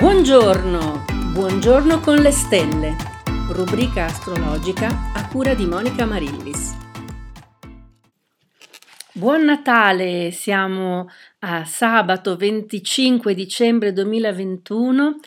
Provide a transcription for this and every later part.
Buongiorno, buongiorno con le stelle, rubrica astrologica a cura di Monica Marillis. Buon Natale, siamo a sabato 25 dicembre 2021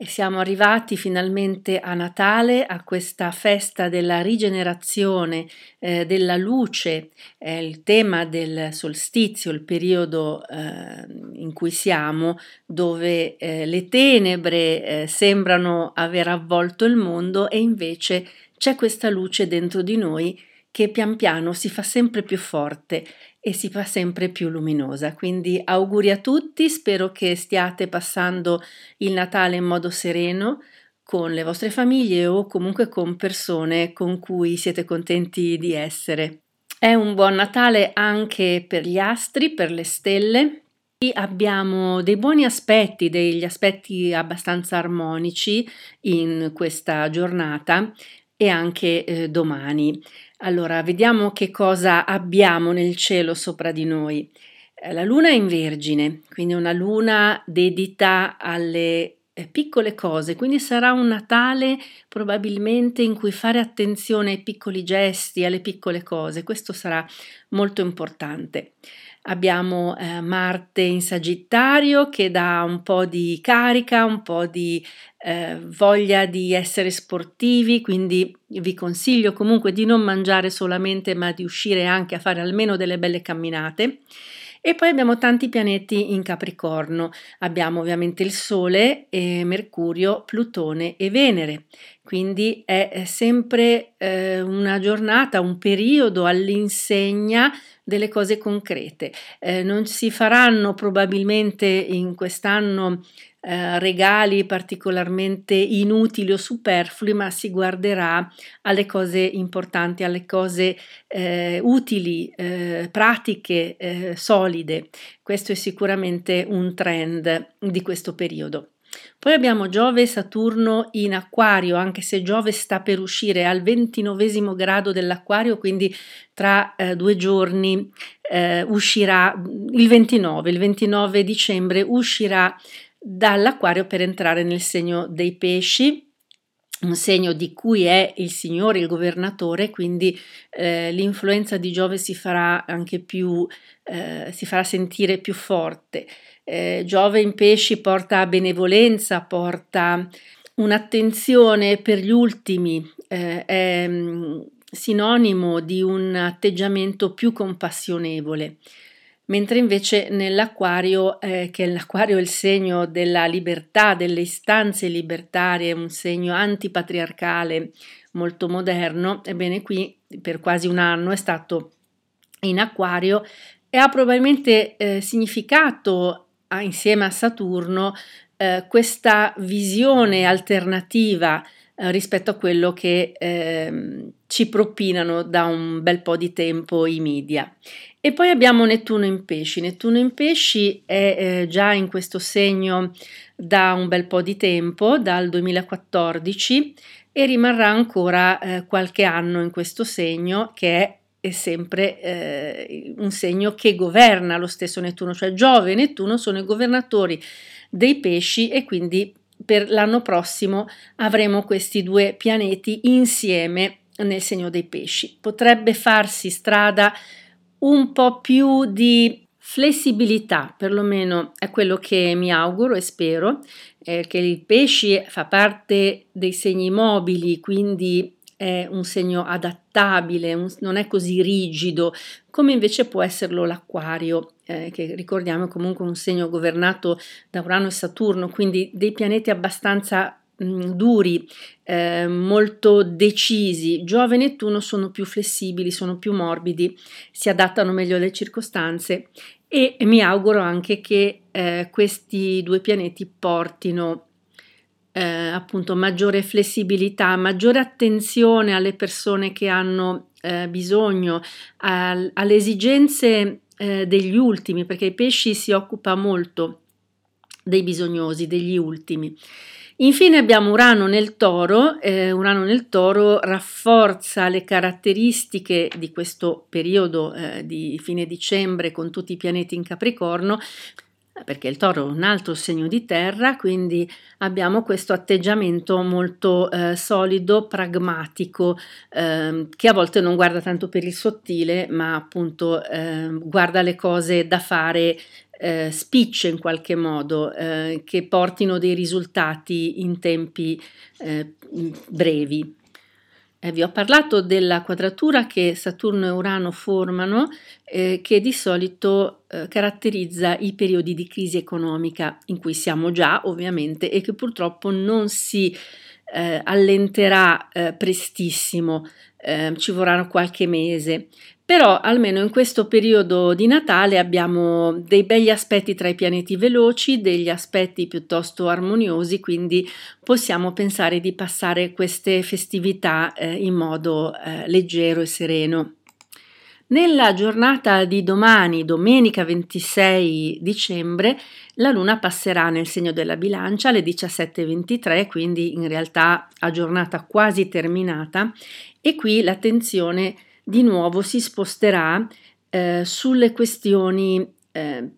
e siamo arrivati finalmente a Natale, a questa festa della rigenerazione, eh, della luce, è il tema del solstizio, il periodo eh, in cui siamo, dove eh, le tenebre eh, sembrano aver avvolto il mondo e invece c'è questa luce dentro di noi che pian piano si fa sempre più forte e si fa sempre più luminosa. Quindi auguri a tutti, spero che stiate passando il Natale in modo sereno con le vostre famiglie o comunque con persone con cui siete contenti di essere. È un buon Natale anche per gli astri, per le stelle. Abbiamo dei buoni aspetti, degli aspetti abbastanza armonici in questa giornata e anche eh, domani. Allora, vediamo che cosa abbiamo nel cielo sopra di noi. Eh, la luna è in vergine, quindi una luna dedita alle piccole cose, quindi sarà un Natale probabilmente in cui fare attenzione ai piccoli gesti, alle piccole cose, questo sarà molto importante. Abbiamo eh, Marte in Sagittario che dà un po' di carica, un po' di eh, voglia di essere sportivi, quindi vi consiglio comunque di non mangiare solamente ma di uscire anche a fare almeno delle belle camminate. E poi abbiamo tanti pianeti in Capricorno. Abbiamo ovviamente il Sole, Mercurio, Plutone e Venere. Quindi è sempre eh, una giornata, un periodo all'insegna delle cose concrete. Eh, non si faranno probabilmente in quest'anno eh, regali particolarmente inutili o superflui, ma si guarderà alle cose importanti, alle cose eh, utili, eh, pratiche, eh, solide. Questo è sicuramente un trend di questo periodo. Poi abbiamo Giove e Saturno in Acquario, anche se Giove sta per uscire al ventinovesimo grado dell'Acquario, quindi tra eh, due giorni eh, uscirà il 29, il 29 dicembre uscirà dall'Acquario per entrare nel segno dei pesci un segno di cui è il Signore, il governatore, quindi eh, l'influenza di Giove si farà anche più, eh, si farà sentire più forte. Eh, Giove in pesci porta benevolenza, porta un'attenzione per gli ultimi, eh, è mm, sinonimo di un atteggiamento più compassionevole mentre invece nell'acquario, eh, che l'acquario è il segno della libertà, delle istanze libertarie, un segno antipatriarcale molto moderno, ebbene qui per quasi un anno è stato in acquario e ha probabilmente eh, significato insieme a Saturno eh, questa visione alternativa eh, rispetto a quello che ehm, ci propinano da un bel po' di tempo i media. E poi abbiamo Nettuno in pesci. Nettuno in pesci è eh, già in questo segno da un bel po' di tempo, dal 2014, e rimarrà ancora eh, qualche anno in questo segno che è, è sempre eh, un segno che governa lo stesso Nettuno, cioè Giove e Nettuno sono i governatori dei pesci e quindi per l'anno prossimo avremo questi due pianeti insieme nel segno dei pesci. Potrebbe farsi strada un po' più di flessibilità, perlomeno è quello che mi auguro e spero, eh, che il pesci fa parte dei segni mobili, quindi è un segno adattabile, un, non è così rigido come invece può esserlo l'acquario, eh, che ricordiamo è comunque un segno governato da Urano e Saturno, quindi dei pianeti abbastanza mh, duri, eh, molto decisi. Giove e Nettuno sono più flessibili, sono più morbidi, si adattano meglio alle circostanze e mi auguro anche che eh, questi due pianeti portino eh, appunto maggiore flessibilità, maggiore attenzione alle persone che hanno eh, bisogno, al, alle esigenze eh, degli ultimi, perché i pesci si occupa molto dei bisognosi, degli ultimi. Infine abbiamo Urano nel toro, eh, Urano nel toro rafforza le caratteristiche di questo periodo eh, di fine dicembre con tutti i pianeti in Capricorno, perché il toro è un altro segno di terra, quindi abbiamo questo atteggiamento molto eh, solido, pragmatico, eh, che a volte non guarda tanto per il sottile, ma appunto eh, guarda le cose da fare eh, spicce in qualche modo, eh, che portino dei risultati in tempi eh, brevi. Eh, vi ho parlato della quadratura che Saturno e Urano formano, eh, che di solito eh, caratterizza i periodi di crisi economica in cui siamo già, ovviamente, e che purtroppo non si eh, allenterà eh, prestissimo, eh, ci vorrà qualche mese. Però almeno in questo periodo di Natale abbiamo dei begli aspetti tra i pianeti veloci, degli aspetti piuttosto armoniosi, quindi possiamo pensare di passare queste festività eh, in modo eh, leggero e sereno. Nella giornata di domani, domenica 26 dicembre, la Luna passerà nel segno della bilancia alle 17.23, quindi in realtà a giornata quasi terminata, e qui l'attenzione di nuovo si sposterà eh, sulle questioni eh,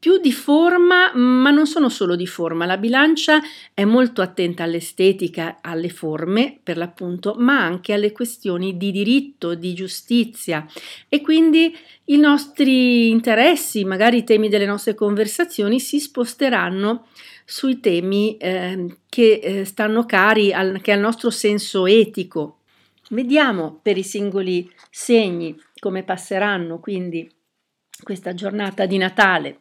più di forma, ma non sono solo di forma. La bilancia è molto attenta all'estetica, alle forme per l'appunto, ma anche alle questioni di diritto, di giustizia e quindi i nostri interessi, magari i temi delle nostre conversazioni si sposteranno sui temi eh, che eh, stanno cari al, che al nostro senso etico. Vediamo per i singoli segni come passeranno quindi questa giornata di Natale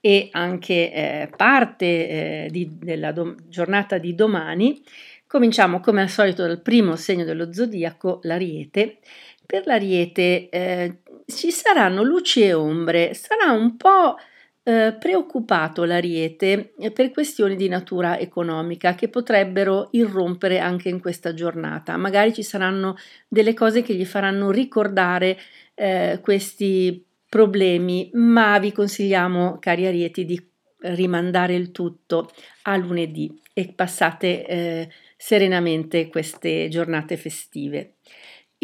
e anche eh, parte eh, di, della do- giornata di domani. Cominciamo come al solito dal primo segno dello zodiaco, l'Ariete. Per l'Ariete eh, ci saranno luci e ombre, sarà un po' eh, preoccupato l'Ariete per questioni di natura economica che potrebbero irrompere anche in questa giornata. Magari ci saranno delle cose che gli faranno ricordare eh, questi problemi, ma vi consigliamo, cari Arieti, di rimandare il tutto a lunedì e passate eh, serenamente queste giornate festive.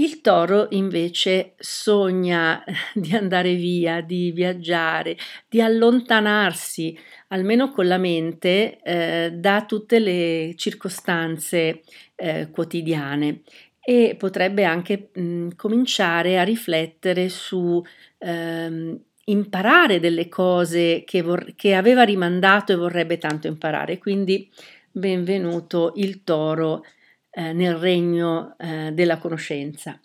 Il toro invece sogna di andare via, di viaggiare, di allontanarsi, almeno con la mente, eh, da tutte le circostanze eh, quotidiane e potrebbe anche mh, cominciare a riflettere su ehm, imparare delle cose che, vor- che aveva rimandato e vorrebbe tanto imparare. Quindi benvenuto il toro eh, nel regno eh, della conoscenza.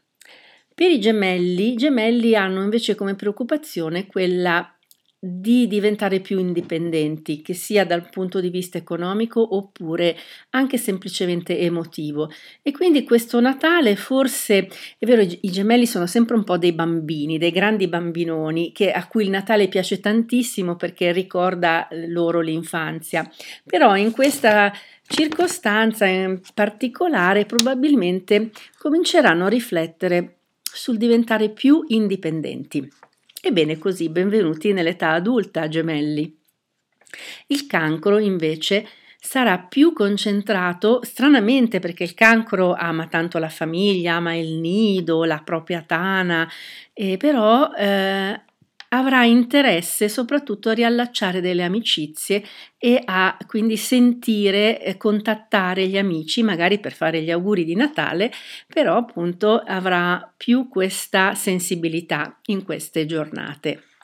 Per i gemelli, i gemelli hanno invece come preoccupazione quella di diventare più indipendenti, che sia dal punto di vista economico oppure anche semplicemente emotivo. E quindi questo Natale forse è vero, i gemelli sono sempre un po' dei bambini, dei grandi bambinoni che, a cui il Natale piace tantissimo perché ricorda loro l'infanzia. Però in questa circostanza in particolare probabilmente cominceranno a riflettere sul diventare più indipendenti. Ebbene così, benvenuti nell'età adulta, gemelli. Il cancro invece sarà più concentrato, stranamente perché il cancro ama tanto la famiglia, ama il nido, la propria tana, eh, però eh, avrà interesse soprattutto a riallacciare delle amicizie e a quindi sentire, eh, contattare gli amici, magari per fare gli auguri di Natale, però appunto avrà più questa sensibilità in queste giornate.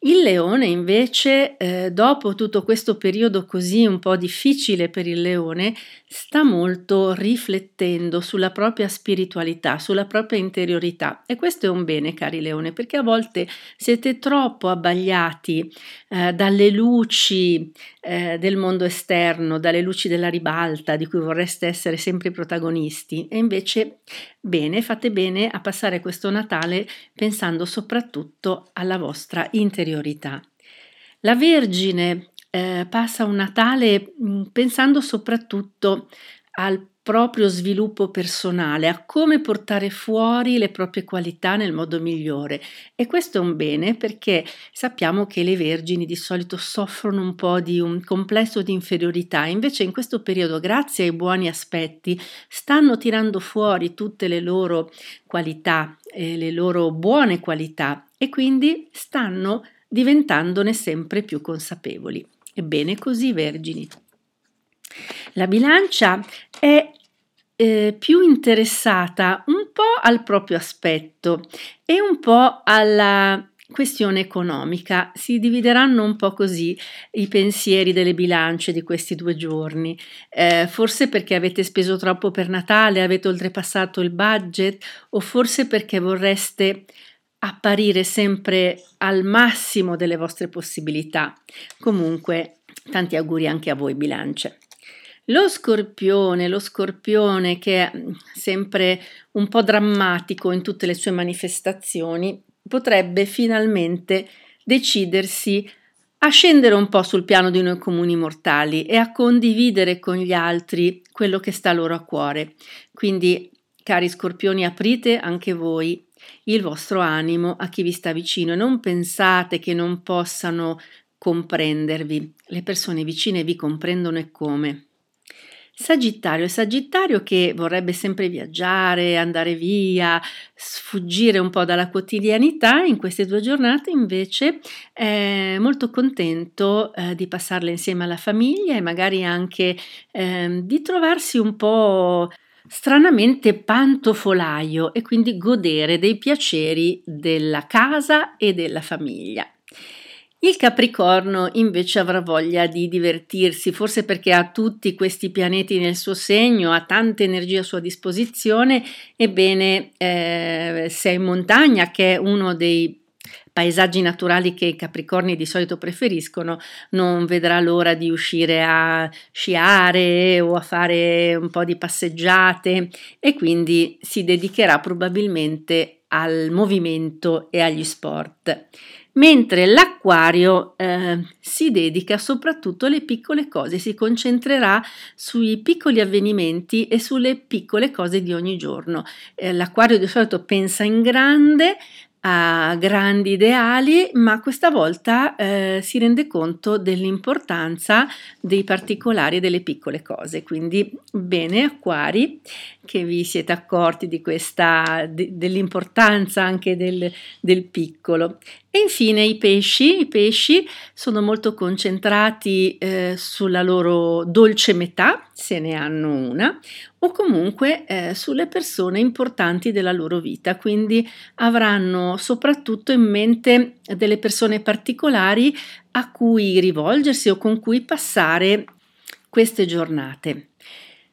Il leone invece, eh, dopo tutto questo periodo così un po' difficile per il leone, sta molto riflettendo sulla propria spiritualità, sulla propria interiorità e questo è un bene, cari leone, perché a volte siete troppo abbagliati eh, dalle luci eh, del mondo esterno, dalle luci della ribalta di cui vorreste essere sempre protagonisti e invece bene, fate bene a passare questo Natale pensando soprattutto alla vostra interiorità. La Vergine eh, passa un Natale mm, pensando soprattutto al proprio sviluppo personale, a come portare fuori le proprie qualità nel modo migliore. E questo è un bene perché sappiamo che le vergini di solito soffrono un po' di un complesso di inferiorità, invece in questo periodo, grazie ai buoni aspetti, stanno tirando fuori tutte le loro qualità, eh, le loro buone qualità e quindi stanno diventandone sempre più consapevoli. Ebbene così, vergini. La bilancia è eh, più interessata un po' al proprio aspetto e un po' alla questione economica. Si divideranno un po' così i pensieri delle bilance di questi due giorni. Eh, forse perché avete speso troppo per Natale, avete oltrepassato il budget o forse perché vorreste apparire sempre al massimo delle vostre possibilità. Comunque, tanti auguri anche a voi bilance. Lo scorpione, lo scorpione che è sempre un po' drammatico in tutte le sue manifestazioni, potrebbe finalmente decidersi a scendere un po' sul piano di noi comuni mortali e a condividere con gli altri quello che sta loro a cuore. Quindi, cari scorpioni, aprite anche voi il vostro animo a chi vi sta vicino e non pensate che non possano comprendervi. Le persone vicine vi comprendono e come. Sagittario Sagittario che vorrebbe sempre viaggiare, andare via, sfuggire un po' dalla quotidianità, in queste due giornate invece è molto contento eh, di passarle insieme alla famiglia e magari anche eh, di trovarsi un po' stranamente pantofolaio e quindi godere dei piaceri della casa e della famiglia. Il Capricorno invece avrà voglia di divertirsi, forse perché ha tutti questi pianeti nel suo segno, ha tanta energia a sua disposizione, ebbene eh, se è in montagna, che è uno dei paesaggi naturali che i capricorni di solito preferiscono, non vedrà l'ora di uscire a sciare o a fare un po' di passeggiate e quindi si dedicherà probabilmente al movimento e agli sport mentre l'acquario eh, si dedica soprattutto alle piccole cose, si concentrerà sui piccoli avvenimenti e sulle piccole cose di ogni giorno. Eh, l'acquario di solito pensa in grande, ha grandi ideali, ma questa volta eh, si rende conto dell'importanza dei particolari e delle piccole cose. Quindi bene, acquari, che vi siete accorti questa, de, dell'importanza anche del, del piccolo. Infine i pesci, i pesci sono molto concentrati eh, sulla loro dolce metà, se ne hanno una, o comunque eh, sulle persone importanti della loro vita, quindi avranno soprattutto in mente delle persone particolari a cui rivolgersi o con cui passare queste giornate.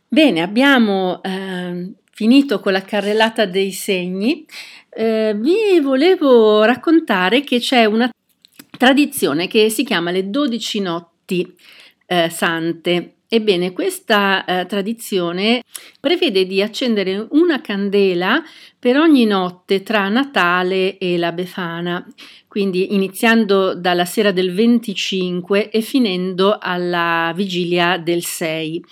Bene, abbiamo eh, finito con la carrellata dei segni. Eh, vi volevo raccontare che c'è una tradizione che si chiama le 12 notti eh, sante Ebbene, questa eh, tradizione prevede di accendere una candela per ogni notte tra Natale e la Befana, quindi iniziando dalla sera del 25 e finendo alla vigilia del 6.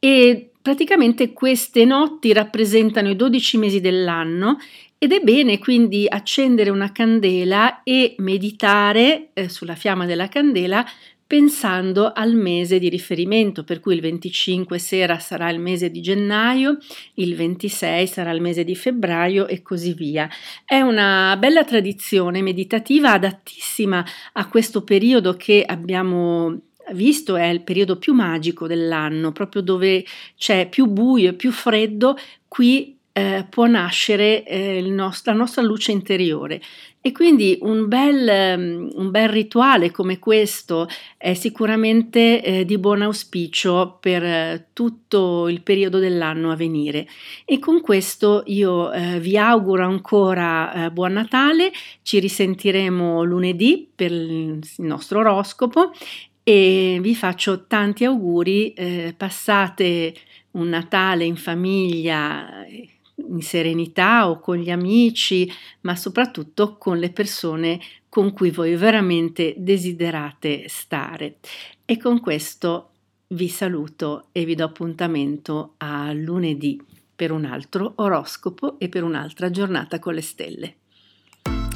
E praticamente queste notti rappresentano i 12 mesi dell'anno ed è bene quindi accendere una candela e meditare eh, sulla fiamma della candela pensando al mese di riferimento, per cui il 25 sera sarà il mese di gennaio, il 26 sarà il mese di febbraio e così via. È una bella tradizione meditativa adattissima a questo periodo che abbiamo visto è il periodo più magico dell'anno, proprio dove c'è più buio e più freddo, qui eh, può nascere eh, nost- la nostra luce interiore. E quindi un bel, um, un bel, rituale come questo è sicuramente eh, di buon auspicio per eh, tutto il periodo dell'anno a venire. E con questo io eh, vi auguro ancora eh, buon Natale, ci risentiremo lunedì per il nostro oroscopo e vi faccio tanti auguri, passate un Natale in famiglia in serenità o con gli amici, ma soprattutto con le persone con cui voi veramente desiderate stare. E con questo vi saluto e vi do appuntamento a lunedì per un altro oroscopo e per un'altra giornata con le stelle.